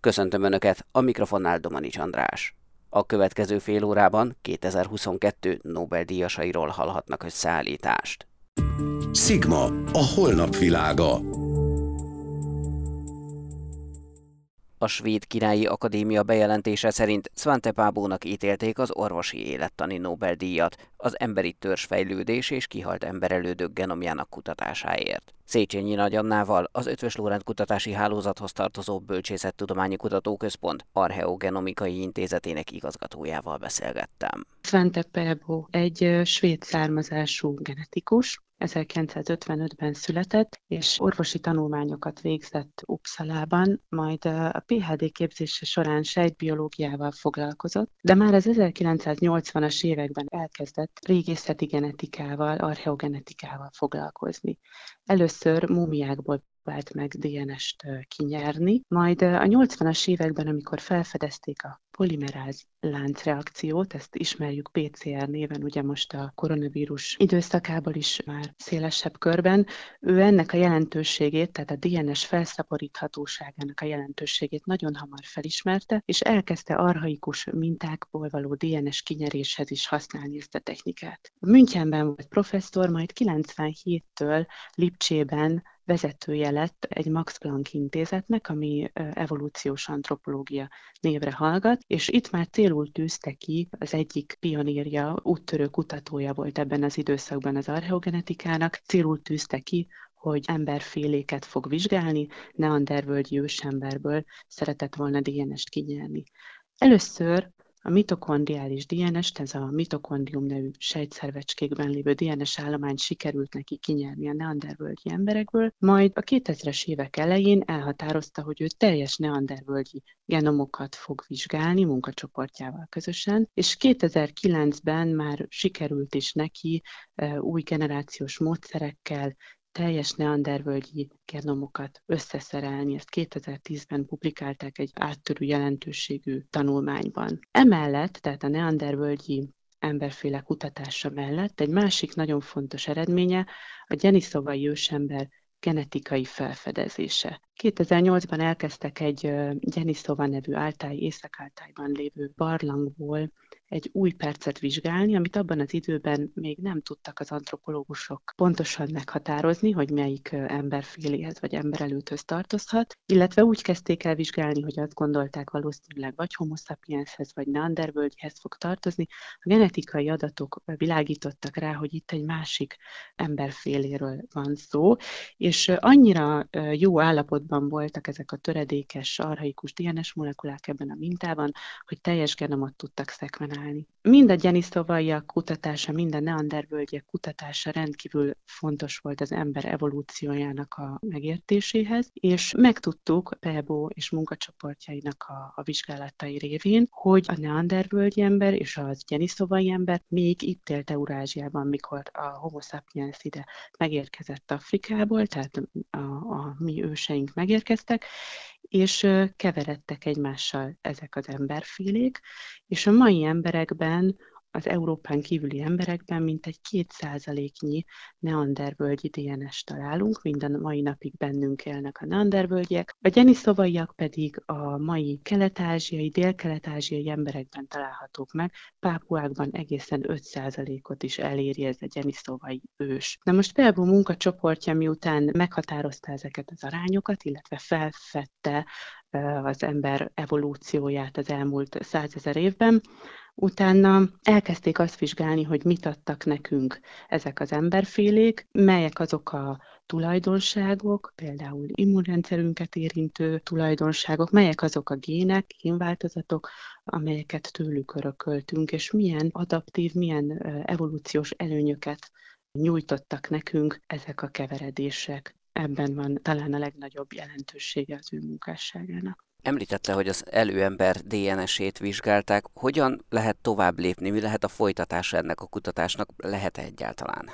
Köszöntöm Önöket, a mikrofonnál Domanics András. A következő fél órában 2022 Nobel-díjasairól hallhatnak összeállítást. Sigma, a holnap világa. A Svéd Királyi Akadémia bejelentése szerint Svante Pábónak ítélték az orvosi élettani Nobel-díjat az emberi törzsfejlődés és kihalt emberelődők genomjának kutatásáért. Széchenyi Nagy Annával, az Ötvös Lórend Kutatási Hálózathoz tartozó Bölcsészettudományi Kutatóközpont Archeogenomikai Intézetének igazgatójával beszélgettem. Svante Pábó egy svéd származású genetikus, 1955-ben született, és orvosi tanulmányokat végzett Uppsalában, majd a PhD képzése során sejtbiológiával foglalkozott, de már az 1980-as években elkezdett régészeti genetikával, archeogenetikával foglalkozni. Először múmiákból próbált meg DNS-t kinyerni, majd a 80-as években, amikor felfedezték a polimeráz láncreakciót, ezt ismerjük PCR néven, ugye most a koronavírus időszakából is már szélesebb körben, ő ennek a jelentőségét, tehát a DNS felszaporíthatóságának a jelentőségét nagyon hamar felismerte, és elkezdte arhaikus mintákból való DNS kinyeréshez is használni ezt a technikát. Münchenben volt professzor, majd 97-től Lipcsében vezetője lett egy Max Planck intézetnek, ami evolúciós antropológia névre hallgat, és itt már célul tűzte ki az egyik pionírja, úttörő kutatója volt ebben az időszakban az archeogenetikának, célul tűzte ki, hogy emberféléket fog vizsgálni, neandervölgyi ősemberből szeretett volna DNS-t kinyerni. Először a mitokondriális DNS-t, ez a mitokondrium nevű sejtszervecskékben lévő DNS állományt sikerült neki kinyerni a neandervölgyi emberekből, majd a 2000-es évek elején elhatározta, hogy ő teljes neandervölgyi genomokat fog vizsgálni munkacsoportjával közösen, és 2009-ben már sikerült is neki új generációs módszerekkel teljes neandervölgyi genomokat összeszerelni. Ezt 2010-ben publikálták egy áttörő jelentőségű tanulmányban. Emellett, tehát a neandervölgyi emberféle kutatása mellett egy másik nagyon fontos eredménye a geniszovai ősember genetikai felfedezése. 2008-ban elkezdtek egy Geniszova nevű áltály, észak lévő barlangból egy új percet vizsgálni, amit abban az időben még nem tudtak az antropológusok pontosan meghatározni, hogy melyik emberféléhez vagy emberelőthöz tartozhat, illetve úgy kezdték el vizsgálni, hogy azt gondolták valószínűleg vagy homo sapienshez, vagy neandervölgyhez fog tartozni. A genetikai adatok világítottak rá, hogy itt egy másik emberféléről van szó, és annyira jó állapotban voltak ezek a töredékes, arhaikus DNS molekulák ebben a mintában, hogy teljes genomot tudtak szekvenálni. Mind a geniszovaiak kutatása, mind a neandervölgyek kutatása rendkívül fontos volt az ember evolúciójának a megértéséhez, és megtudtuk Pebo és munkacsoportjainak a, a vizsgálatai révén, hogy a neandervölgyi ember és az geniszovai ember még itt élt Eurázsiában, mikor a homo sapiens ide megérkezett Afrikából, tehát a, a mi őseink megérkeztek, és keveredtek egymással ezek az emberfélék, és a mai emberekben az Európán kívüli emberekben mintegy kétszázaléknyi neandervölgyi DNS találunk, minden mai napig bennünk élnek a neandervölgyek, a geniszovaiak pedig a mai kelet-ázsiai, dél-kelet-ázsiai emberekben találhatók meg, pápuákban egészen 5%-ot is eléri ez a geniszovai ős. Na most Pelbo munkacsoportja miután meghatározta ezeket az arányokat, illetve felfedte az ember evolúcióját az elmúlt százezer évben, Utána elkezdték azt vizsgálni, hogy mit adtak nekünk ezek az emberfélék, melyek azok a tulajdonságok, például immunrendszerünket érintő tulajdonságok, melyek azok a gének, génváltozatok, amelyeket tőlük örököltünk, és milyen adaptív, milyen evolúciós előnyöket nyújtottak nekünk ezek a keveredések. Ebben van talán a legnagyobb jelentősége az ő munkásságának. Említette, hogy az előember DNS-ét vizsgálták. Hogyan lehet tovább lépni? Mi lehet a folytatása ennek a kutatásnak? Lehet-e egyáltalán?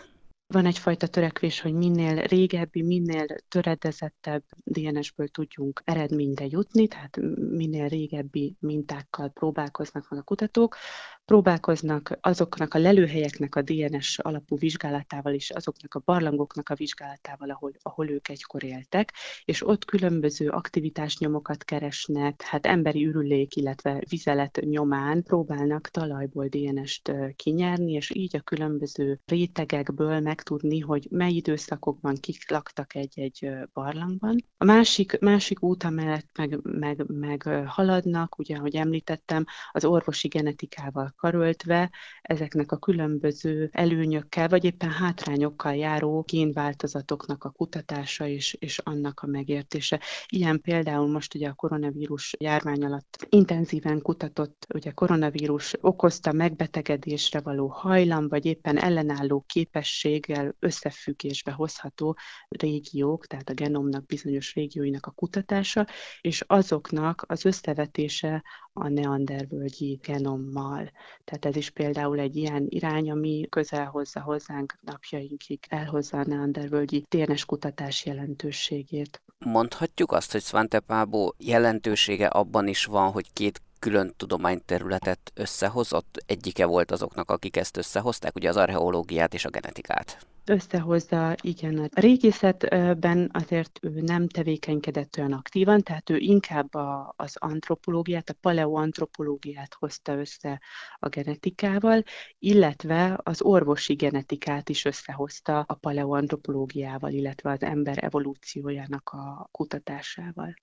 Van egyfajta törekvés, hogy minél régebbi, minél töredezettebb DNS-ből tudjunk eredményre jutni, tehát minél régebbi mintákkal próbálkoznak meg a kutatók. Próbálkoznak azoknak a lelőhelyeknek a DNS alapú vizsgálatával és azoknak a barlangoknak a vizsgálatával, ahol, ahol ők egykor éltek, és ott különböző aktivitásnyomokat keresnek, hát emberi ürülék, illetve vizelet nyomán próbálnak talajból DNS-t kinyerni, és így a különböző rétegekből megtudni, hogy mely időszakokban kik laktak egy-egy barlangban. A másik, másik út, amellett meg, meg, meg haladnak, ugye, ahogy említettem, az orvosi genetikával karöltve ezeknek a különböző előnyökkel, vagy éppen hátrányokkal járó génváltozatoknak a kutatása és, és annak a megértése. Ilyen például most ugye a koronavírus járvány alatt intenzíven kutatott, ugye koronavírus okozta megbetegedésre való hajlam, vagy éppen ellenálló képességgel összefüggésbe hozható régiók, tehát a genomnak bizonyos régióinak a kutatása, és azoknak az összevetése a neandervölgyi genommal. Tehát ez is például egy ilyen irány, ami közel hozza hozzánk napjainkig, elhozza a neandervölgyi térnes kutatás jelentőségét. Mondhatjuk azt, hogy Svante Pábo jelentősége abban is van, hogy két külön tudományterületet összehozott. Egyike volt azoknak, akik ezt összehozták, ugye az archeológiát és a genetikát összehozza, igen, a régészetben azért ő nem tevékenykedett olyan aktívan, tehát ő inkább a, az antropológiát, a paleoantropológiát hozta össze a genetikával, illetve az orvosi genetikát is összehozta a paleoantropológiával, illetve az ember evolúciójának a kutatásával.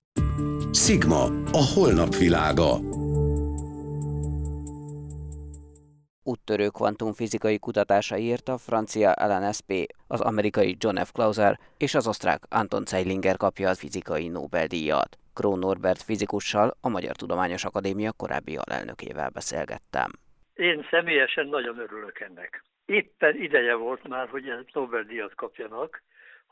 Sigma, a holnap világa. Úttörő kvantumfizikai kutatása írta a francia LNSP, az amerikai John F. Clauser és az osztrák Anton Zeilinger kapja a fizikai Nobel-díjat. Krón Norbert fizikussal, a Magyar Tudományos Akadémia korábbi alelnökével beszélgettem. Én személyesen nagyon örülök ennek. Éppen ideje volt már, hogy Nobel-díjat kapjanak,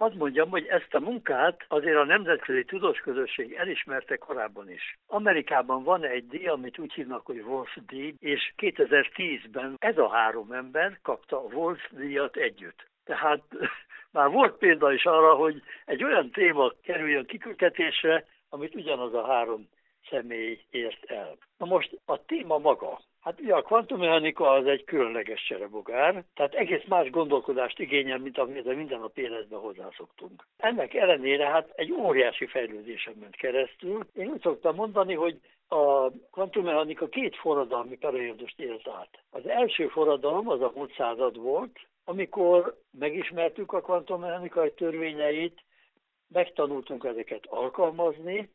Hadd mondjam, hogy ezt a munkát azért a nemzetközi tudós közösség elismerte korábban is. Amerikában van egy díj, amit úgy hívnak, hogy Wolf díj, és 2010-ben ez a három ember kapta a Wolf díjat együtt. Tehát már volt példa is arra, hogy egy olyan téma kerüljön kikültetésre, amit ugyanaz a három személy ért el. Na most a téma maga. Hát ugye a kvantummechanika az egy különleges cserebogár, tehát egész más gondolkodást igényel, mint amit a nap életben hozzászoktunk. Ennek ellenére hát egy óriási fejlődésen ment keresztül. Én úgy szoktam mondani, hogy a kvantummechanika két forradalmi periódust élt át. Az első forradalom az a múlt század volt, amikor megismertük a kvantummechanikai törvényeit, megtanultunk ezeket alkalmazni,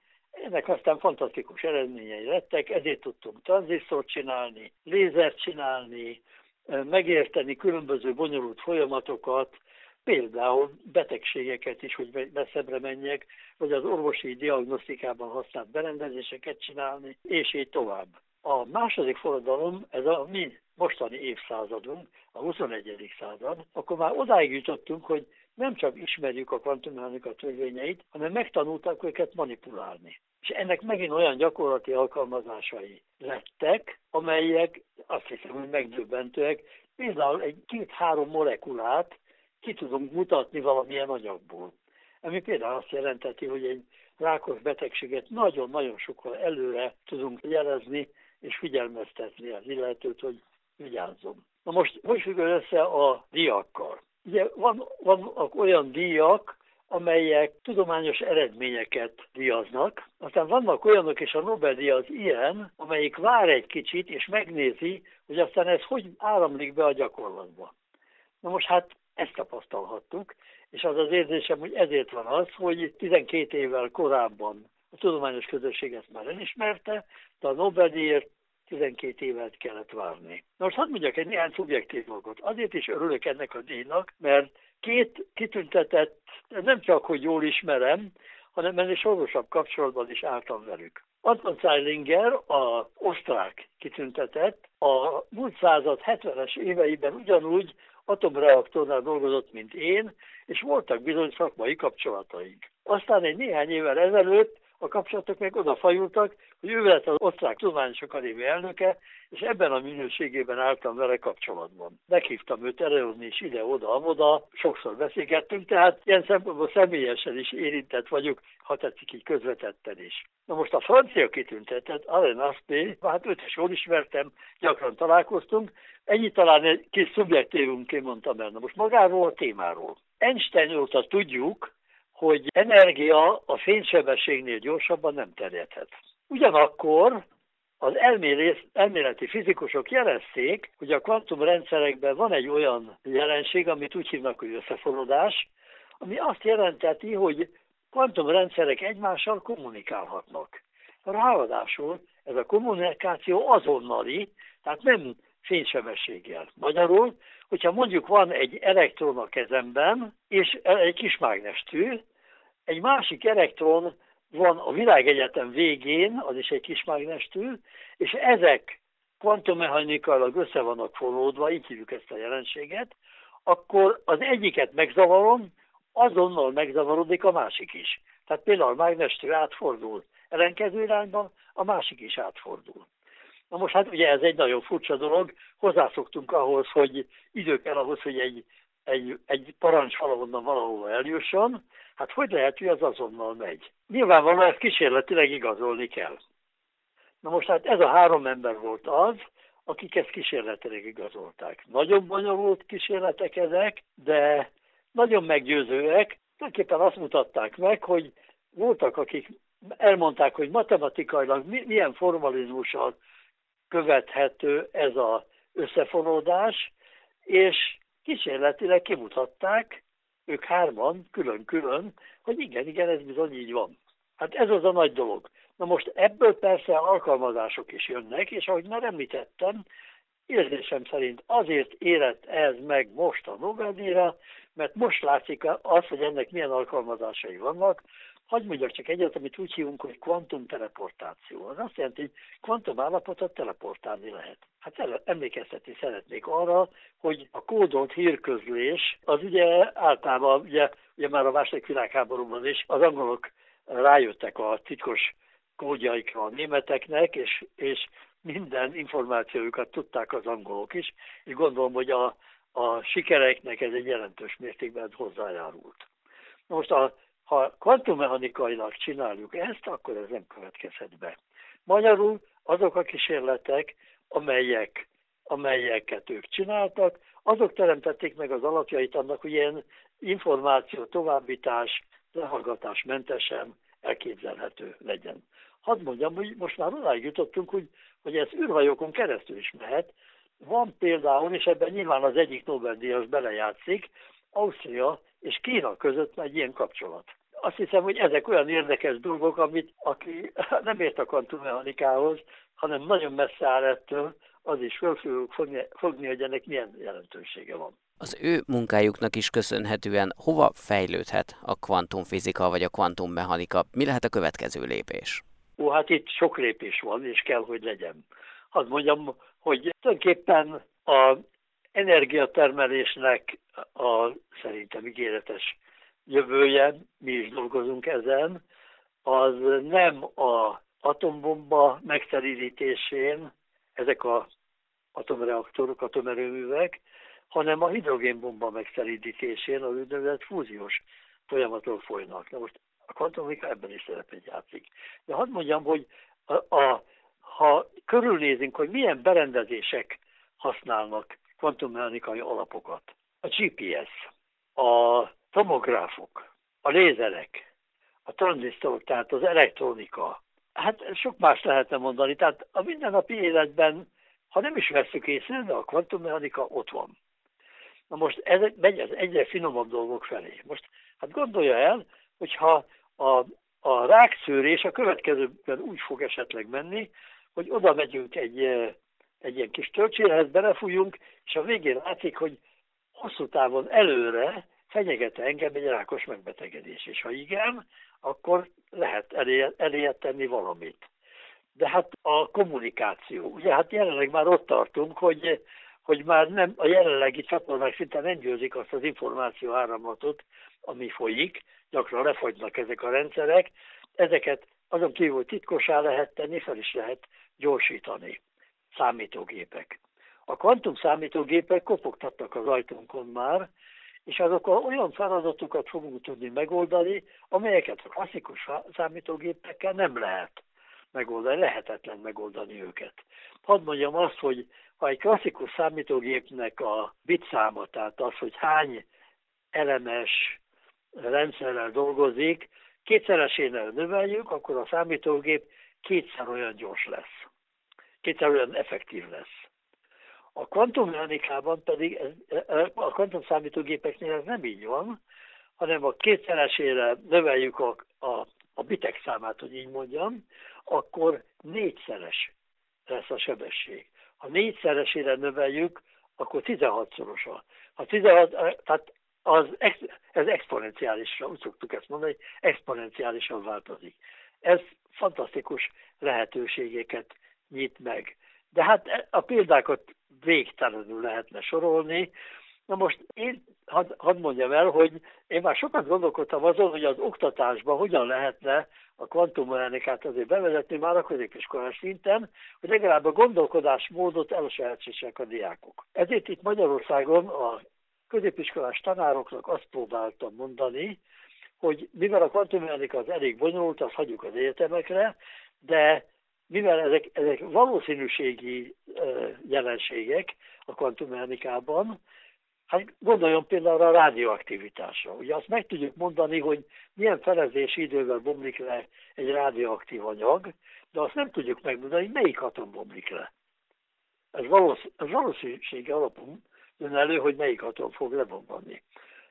ennek aztán fantasztikus eredményei lettek, ezért tudtunk tranzisztort csinálni, lézert csinálni, megérteni különböző bonyolult folyamatokat, például betegségeket is, hogy messzebbre menjek, vagy az orvosi diagnosztikában használt berendezéseket csinálni, és így tovább. A második forradalom, ez a mi mostani évszázadunk, a 21. század, akkor már odáig jutottunk, hogy nem csak ismerjük a kvantummechanika törvényeit, hanem megtanultak őket manipulálni. És ennek megint olyan gyakorlati alkalmazásai lettek, amelyek azt hiszem, hogy megdöbbentőek. Például egy két-három molekulát ki tudunk mutatni valamilyen anyagból. Ami például azt jelenteti, hogy egy rákos betegséget nagyon-nagyon sokkal előre tudunk jelezni, és figyelmeztetni az illetőt, hogy vigyázzon. Na most, hogy függ össze a diakkal? Ugye van, vannak olyan díjak, amelyek tudományos eredményeket díjaznak. Aztán vannak olyanok, és a Nobel-díj ilyen, amelyik vár egy kicsit, és megnézi, hogy aztán ez hogy áramlik be a gyakorlatba. Na most hát ezt tapasztalhattuk, és az az érzésem, hogy ezért van az, hogy 12 évvel korábban a tudományos közösség ezt már elismerte, de a Nobel-díjért 12 évet kellett várni. Most hadd mondjak egy néhány szubjektív dolgot. Azért is örülök ennek a díjnak, mert két kitüntetett, nem csak, hogy jól ismerem, hanem ennél sorosabb kapcsolatban is álltam velük. Anton Zeilinger, a osztrák kitüntetett, a múlt század 70-es éveiben ugyanúgy atomreaktornál dolgozott, mint én, és voltak bizony szakmai kapcsolataink. Aztán egy néhány évvel ezelőtt a kapcsolatok meg odafajultak, hogy ő lett az osztrák tudományos akadémia elnöke, és ebben a minőségében álltam vele kapcsolatban. Meghívtam őt előzni is ide-oda, oda, sokszor beszélgettünk, tehát ilyen szempontból személyesen is érintett vagyok, ha tetszik így közvetetten is. Na most a francia kitüntetett, Alain Aspé, hát őt is jól ismertem, gyakran találkoztunk, ennyi talán egy kis szubjektívunként mondtam el. Na most magáról a témáról. Einstein óta tudjuk, hogy energia a fénysebességnél gyorsabban nem terjedhet. Ugyanakkor az elméleti fizikusok jelezték, hogy a kvantumrendszerekben van egy olyan jelenség, amit úgy hívnak, hogy összeforodás, ami azt jelenteti, hogy kvantumrendszerek egymással kommunikálhatnak. Ráadásul ez a kommunikáció azonnali, tehát nem fénysebességgel. Magyarul, hogyha mondjuk van egy elektron a kezemben, és egy kis mágnestű, egy másik elektron van a világegyetem végén, az is egy kis mágnestű, és ezek kvantummechanikailag össze vannak fonódva, így hívjuk ezt a jelenséget, akkor az egyiket megzavarom, azonnal megzavarodik a másik is. Tehát például a mágnestű átfordul ellenkező irányba, a másik is átfordul. Na most hát ugye ez egy nagyon furcsa dolog, hozzászoktunk ahhoz, hogy idő kell ahhoz, hogy egy, egy, egy parancs valahonnan valahova eljusson, hát hogy lehet, hogy az azonnal megy? Nyilvánvalóan ezt kísérletileg igazolni kell. Na most hát ez a három ember volt az, akik ezt kísérletileg igazolták. Nagyon bonyolult kísérletek ezek, de nagyon meggyőzőek. Tulajdonképpen azt mutatták meg, hogy voltak, akik elmondták, hogy matematikailag milyen formalizmussal követhető ez az összefonódás, és kísérletileg kimutatták, ők hárman, külön-külön, hogy igen, igen, ez bizony így van. Hát ez az a nagy dolog. Na most ebből persze alkalmazások is jönnek, és ahogy már említettem, érzésem szerint azért érett ez meg most a Nobel-díjra, mert most látszik az, hogy ennek milyen alkalmazásai vannak, Hagy mondjak csak egyet, amit úgy hívunk, hogy kvantum teleportáció. Az azt jelenti, hogy kvantum állapotot teleportálni lehet. Hát emlékeztetni szeretnék arra, hogy a kódolt hírközlés az ugye általában, ugye, ugye már a második világháborúban is az angolok rájöttek a titkos kódjaikra a németeknek, és, és minden információjukat tudták az angolok is, és gondolom, hogy a, a sikereiknek ez egy jelentős mértékben hozzájárult. Most a ha kvantummechanikailag csináljuk ezt, akkor ez nem következhet be. Magyarul azok a kísérletek, amelyek, amelyeket ők csináltak, azok teremtették meg az alapjait annak, hogy ilyen információ továbbítás, lehallgatás mentesen elképzelhető legyen. Hadd mondjam, hogy most már odáig jutottunk, hogy, hogy ez űrhajókon keresztül is mehet. Van például, és ebben nyilván az egyik Nobel-díjas belejátszik, Ausztria és Kína között egy ilyen kapcsolat. Azt hiszem, hogy ezek olyan érdekes dolgok, amit aki nem ért a kvantummechanikához, hanem nagyon messze áll ettől, az is föl fogjuk fogni, fogni, hogy ennek milyen jelentősége van. Az ő munkájuknak is köszönhetően hova fejlődhet a kvantumfizika vagy a kvantummechanika? Mi lehet a következő lépés? Ó, hát itt sok lépés van, és kell, hogy legyen. Hadd mondjam, hogy tulajdonképpen a energiatermelésnek a szerintem ígéretes jövője, mi is dolgozunk ezen, az nem a atombomba megszerítésén, ezek a atomreaktorok, atomerőművek, hanem a hidrogénbomba megszerítésén az úgynevezett fúziós folyamatok folynak. Na most a kvantumika ebben is szerepet játszik. De hadd mondjam, hogy a, a, ha körülnézünk, hogy milyen berendezések használnak kvantummechanikai alapokat, a GPS, a tomográfok, a lézerek, a tranzisztor, tehát az elektronika. Hát sok más lehetne mondani. Tehát a mindennapi életben, ha nem is veszük észre, de a kvantummechanika ott van. Na most ez megy az egyre finomabb dolgok felé. Most hát gondolja el, hogyha a, a rákszűrés a következőben úgy fog esetleg menni, hogy oda megyünk egy, egy ilyen kis töltsérhez, belefújunk, és a végén látszik, hogy hosszú távon előre fenyegete engem egy rákos megbetegedés, és ha igen, akkor lehet elé, tenni valamit. De hát a kommunikáció, ugye hát jelenleg már ott tartunk, hogy, hogy már nem, a jelenlegi csatornák szinte nem győzik azt az információ áramlatot, ami folyik, gyakran lefagynak ezek a rendszerek, ezeket azon kívül titkosá lehet tenni, fel is lehet gyorsítani számítógépek. A kvantum számítógépek kopogtattak az ajtónkon már, és azokkal olyan feladatokat fogunk tudni megoldani, amelyeket a klasszikus számítógépekkel nem lehet megoldani, lehetetlen megoldani őket. Hadd mondjam azt, hogy ha egy klasszikus számítógépnek a bitszáma, tehát az, hogy hány elemes rendszerrel dolgozik, kétszeresénél növeljük, akkor a számítógép kétszer olyan gyors lesz. Kétszer olyan effektív lesz. A kvantummechanikában pedig, ez, a kvantum számítógépeknél ez nem így van, hanem a kétszeresére növeljük a, a, a bitek számát, hogy így mondjam, akkor négyszeres lesz a sebesség. Ha négyszeresére növeljük, akkor 16-szorosa. Ha 16, tehát az, ez exponenciálisra, úgy szoktuk ezt mondani, exponenciálisan változik. Ez fantasztikus lehetőségeket nyit meg. De hát a példákat végtelenül lehetne sorolni. Na most én hadd had mondjam el, hogy én már sokat gondolkodtam azon, hogy az oktatásban hogyan lehetne a kvantummechanikát azért bevezetni már a középiskolás szinten, hogy legalább a gondolkodásmódot elsajátszítsák a diákok. Ezért itt Magyarországon a középiskolás tanároknak azt próbáltam mondani, hogy mivel a kvantummechanika az elég bonyolult, azt hagyjuk az egyetemekre, de mivel ezek, ezek valószínűségi jelenségek a kvantummechanikában, hát gondoljon például a rádióaktivitásra. Ugye azt meg tudjuk mondani, hogy milyen felezési idővel bomlik le egy rádióaktív anyag, de azt nem tudjuk megmondani, hogy melyik atom bomlik le. Ez, valósz, ez valószínűségi alapon jön elő, hogy melyik atom fog lebombani.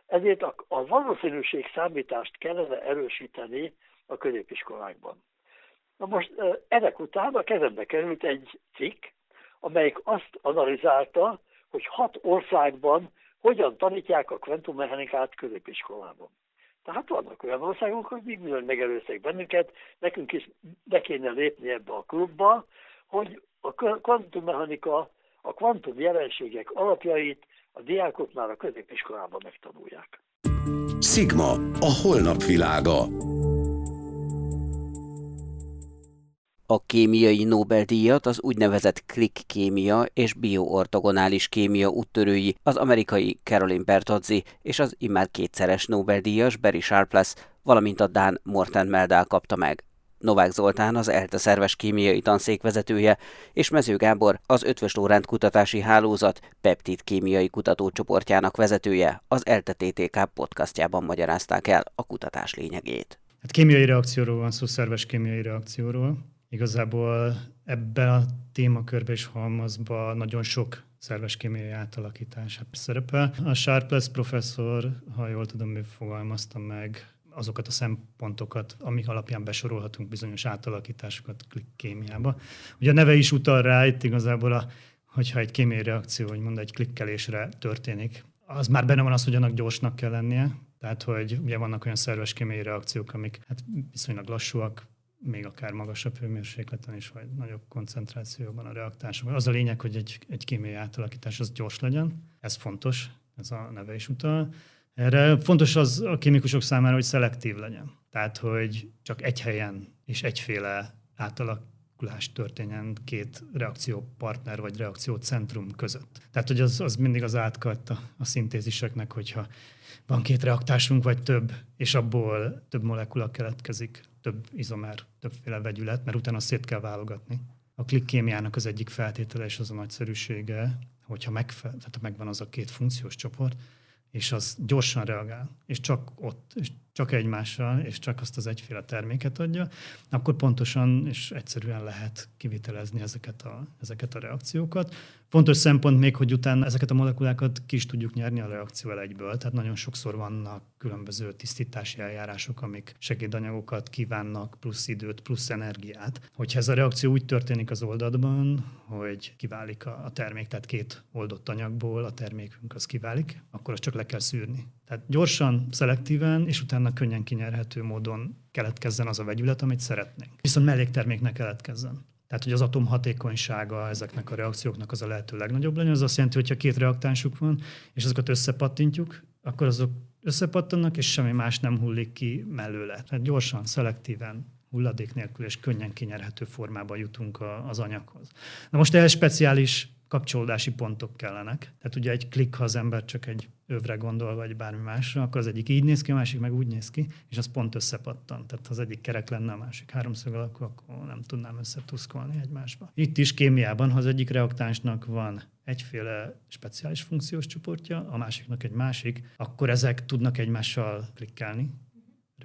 Ezért a, a valószínűség számítást kellene erősíteni a középiskolákban. Na most ezek után a kezembe került egy cikk, amelyik azt analizálta, hogy hat országban hogyan tanítják a kvantummechanikát középiskolában. Tehát vannak olyan országok, hogy még bizony megelőztek bennünket, nekünk is be kéne lépni ebbe a klubba, hogy a kvantummechanika, a kvantum jelenségek alapjait a diákok már a középiskolában megtanulják. Sigma, a holnap világa. A kémiai Nobel-díjat az úgynevezett klik kémia és bioortogonális kémia úttörői, az amerikai Caroline Bertozzi és az immár kétszeres Nobel-díjas Barry Sharpless, valamint a Dán Morten Meldál kapta meg. Novák Zoltán az ELTE szerves kémiai tanszék vezetője, és Mező Gábor az Ötvös Lórend Kutatási Hálózat peptid kémiai kutatócsoportjának vezetője az ELTE TTK podcastjában magyarázták el a kutatás lényegét. Hát kémiai reakcióról van szó, szerves kémiai reakcióról. Igazából ebben a témakörben és halmazban nagyon sok szerves kémiai átalakítás szerepel. A Sharpless professzor, ha jól tudom, ő fogalmazta meg azokat a szempontokat, amik alapján besorolhatunk bizonyos átalakításokat kémiába. Ugye a neve is utal rá, itt igazából, a, hogyha egy kémiai reakció, hogy mond, egy klikkelésre történik, az már benne van az, hogy annak gyorsnak kell lennie, tehát, hogy ugye vannak olyan szerves kémiai reakciók, amik hát viszonylag lassúak, még akár magasabb hőmérsékleten is, vagy nagyobb koncentrációban a reaktánsokban. Az a lényeg, hogy egy, egy kémiai átalakítás az gyors legyen, ez fontos, ez a neve is utal. Erre fontos az a kémikusok számára, hogy szelektív legyen. Tehát, hogy csak egy helyen és egyféle átalakulás történjen két reakciópartner vagy reakciócentrum között. Tehát, hogy az, az mindig az átkat a, a szintéziseknek, hogyha van két reaktásunk, vagy több, és abból több molekula keletkezik, több izomer, többféle vegyület, mert utána szét kell válogatni. A klikkémiának az egyik feltétele és az a nagyszerűsége, hogyha megfe- tehát megvan az a két funkciós csoport, és az gyorsan reagál, és csak ott, és csak egymással, és csak azt az egyféle terméket adja, akkor pontosan és egyszerűen lehet kivitelezni ezeket a, ezeket a reakciókat. Fontos szempont még, hogy utána ezeket a molekulákat ki is tudjuk nyerni a reakció egyből, tehát nagyon sokszor vannak különböző tisztítási eljárások, amik segédanyagokat kívánnak, plusz időt, plusz energiát. Hogyha ez a reakció úgy történik az oldatban, hogy kiválik a termék, tehát két oldott anyagból a termékünk az kiválik, akkor azt csak le kell szűrni. Tehát gyorsan, szelektíven, és utána könnyen kinyerhető módon keletkezzen az a vegyület, amit szeretnénk. Viszont mellékterméknek keletkezzen. Tehát, hogy az atom hatékonysága ezeknek a reakcióknak az a lehető legnagyobb legyen. Az azt jelenti, hogy ha két reaktánsuk van, és azokat összepattintjuk, akkor azok összepattannak, és semmi más nem hullik ki mellőle. Tehát gyorsan, szelektíven hulladék nélkül és könnyen kinyerhető formában jutunk az anyaghoz. Na most ehhez speciális kapcsolódási pontok kellenek. Tehát ugye egy klik, ha az ember csak egy övre gondol, vagy bármi másra, akkor az egyik így néz ki, a másik meg úgy néz ki, és az pont összepattan. Tehát ha az egyik kerek lenne, a másik háromszög alakú, akkor nem tudnám összetuszkolni egymásba. Itt is kémiában, ha az egyik reaktánsnak van egyféle speciális funkciós csoportja, a másiknak egy másik, akkor ezek tudnak egymással klikkelni,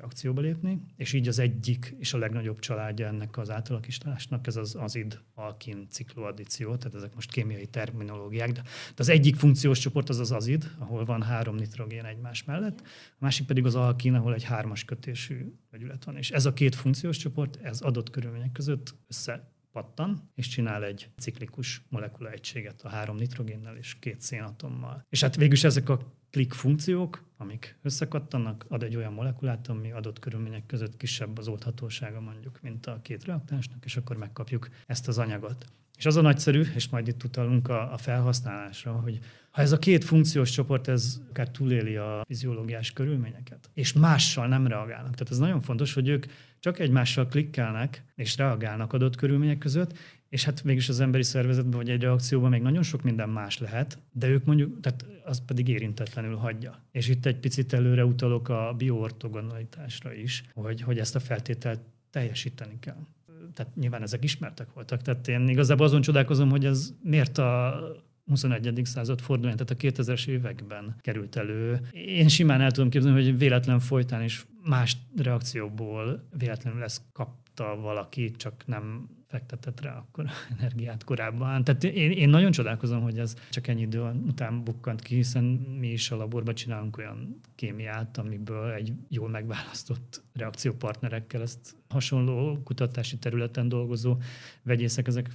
akcióba lépni, és így az egyik és a legnagyobb családja ennek az átalakításnak, ez az azid alkin cikloaddíció, tehát ezek most kémiai terminológiák, de az egyik funkciós csoport az az azid, ahol van három nitrogén egymás mellett, a másik pedig az alkin, ahol egy hármas kötésű vegyület van. És ez a két funkciós csoport, ez adott körülmények között össze pattan, és csinál egy ciklikus molekula egységet a három nitrogénnel és két szénatommal. És hát végülis ezek a klik funkciók, amik összekattannak, ad egy olyan molekulát, ami adott körülmények között kisebb az oldhatósága mondjuk, mint a két reaktánsnak, és akkor megkapjuk ezt az anyagot. És az a nagyszerű, és majd itt utalunk a, a felhasználásra, hogy ha ez a két funkciós csoport, ez akár túléli a fiziológiás körülményeket, és mással nem reagálnak. Tehát ez nagyon fontos, hogy ők csak egymással klikkelnek, és reagálnak adott körülmények között, és hát mégis az emberi szervezetben vagy egy reakcióban még nagyon sok minden más lehet, de ők mondjuk, tehát az pedig érintetlenül hagyja. És itt egy picit előre utalok a bioortogonalitásra is, hogy, hogy ezt a feltételt teljesíteni kell. Tehát nyilván ezek ismertek voltak. Tehát én igazából azon csodálkozom, hogy ez miért a 21. század fordulóján, tehát a 2000-es években került elő. Én simán el tudom képzelni, hogy véletlen folytán is más reakcióból véletlenül lesz kapta valaki, csak nem fektetett rá akkor energiát korábban. Tehát én, én nagyon csodálkozom, hogy ez csak ennyi idő után bukkant ki, hiszen mi is a laborban csinálunk olyan kémiát, amiből egy jól megválasztott reakciópartnerekkel ezt hasonló kutatási területen dolgozó vegyészek, ezek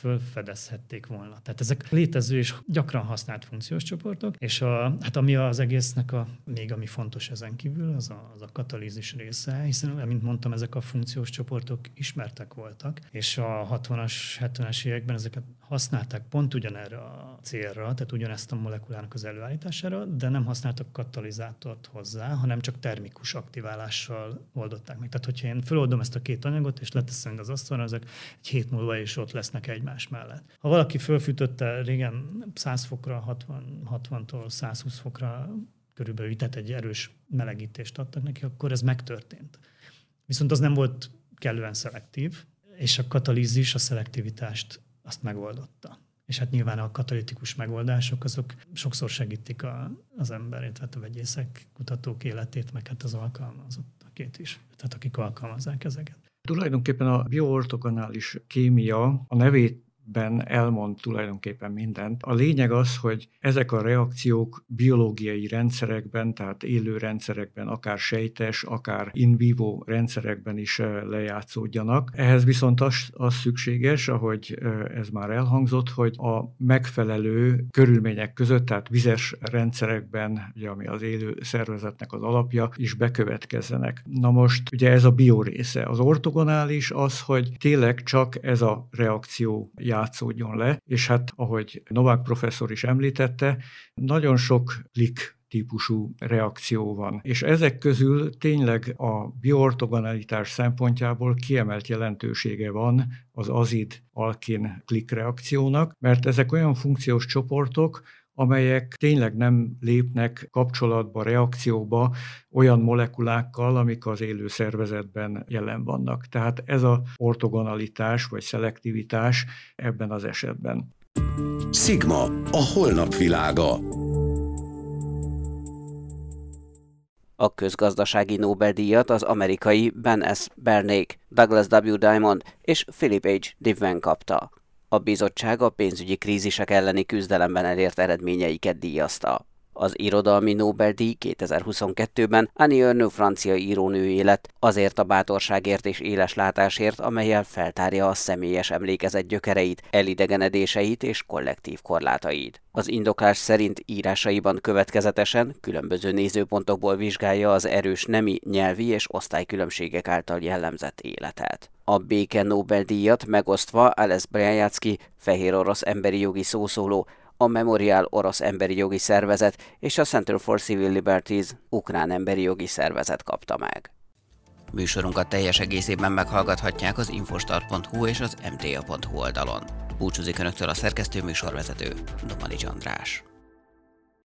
fölfedezhették volna. Tehát ezek létező és gyakran használt funkciós csoportok, és a, hát ami az egésznek a, még ami fontos ezen kívül, az a, az a katalízis része, hiszen, mint mondtam, ezek a funkciós csoportok ismertek voltak, és a 60-as, 70-es években ezeket használták pont ugyanerre a célra, tehát ugyanezt a molekulának az előállítására, de nem használtak katalizátort hozzá, hanem csak termikus aktiválással oldották meg. Tehát, hogyha én feloldom ezt a két anyagot, és leteszem az asztalra, ezek egy hét múlva is ott lesznek egymás mellett. Ha valaki fölfűtötte régen 100 fokra, 60, 60-tól 120 fokra körülbelül, tehát egy erős melegítést adtak neki, akkor ez megtörtént. Viszont az nem volt kellően szelektív, és a katalízis a szelektivitást azt megoldotta. És hát nyilván a katalitikus megoldások azok sokszor segítik a, az emberét, tehát a vegyészek, kutatók életét, meg hát az alkalmazottakét is, tehát akik alkalmazzák ezeket. Tulajdonképpen a bioortogonális kémia a nevét ben elmond tulajdonképpen mindent. A lényeg az, hogy ezek a reakciók biológiai rendszerekben, tehát élő rendszerekben, akár sejtes, akár in vivo rendszerekben is eh, lejátszódjanak. Ehhez viszont az, az szükséges, ahogy eh, ez már elhangzott, hogy a megfelelő körülmények között, tehát vizes rendszerekben, ugye, ami az élő szervezetnek az alapja, is bekövetkezzenek. Na most ugye ez a bio része. Az ortogonális az, hogy tényleg csak ez a reakció jár játszódjon le, és hát ahogy Novák professzor is említette, nagyon sok lik típusú reakció van. És ezek közül tényleg a bioortogonalitás szempontjából kiemelt jelentősége van az azid-alkin klik reakciónak, mert ezek olyan funkciós csoportok, amelyek tényleg nem lépnek kapcsolatba, reakcióba olyan molekulákkal, amik az élő szervezetben jelen vannak. Tehát ez a ortogonalitás vagy szelektivitás ebben az esetben. Sigma, a holnap világa. A közgazdasági Nobel-díjat az amerikai Ben S. Bernék, Douglas W. Diamond és Philip H. Diven kapta. A bizottság a pénzügyi krízisek elleni küzdelemben elért eredményeiket díjazta. Az irodalmi Nobel-díj 2022-ben Annie Ernaux francia írónőjé lett azért a bátorságért és éles látásért, amelyel feltárja a személyes emlékezet gyökereit, elidegenedéseit és kollektív korlátait. Az indoklás szerint írásaiban következetesen, különböző nézőpontokból vizsgálja az erős nemi, nyelvi és osztálykülönbségek által jellemzett életet. A béke Nobel-díjat megosztva Ales Brajacki, fehér orosz emberi jogi szószóló, a Memorial orosz emberi jogi szervezet és a Center for Civil Liberties ukrán emberi jogi szervezet kapta meg. Műsorunkat teljes egészében meghallgathatják az infostart.hu és az mta.hu oldalon. Búcsúzik Önöktől a szerkesztő műsorvezető, Domani András.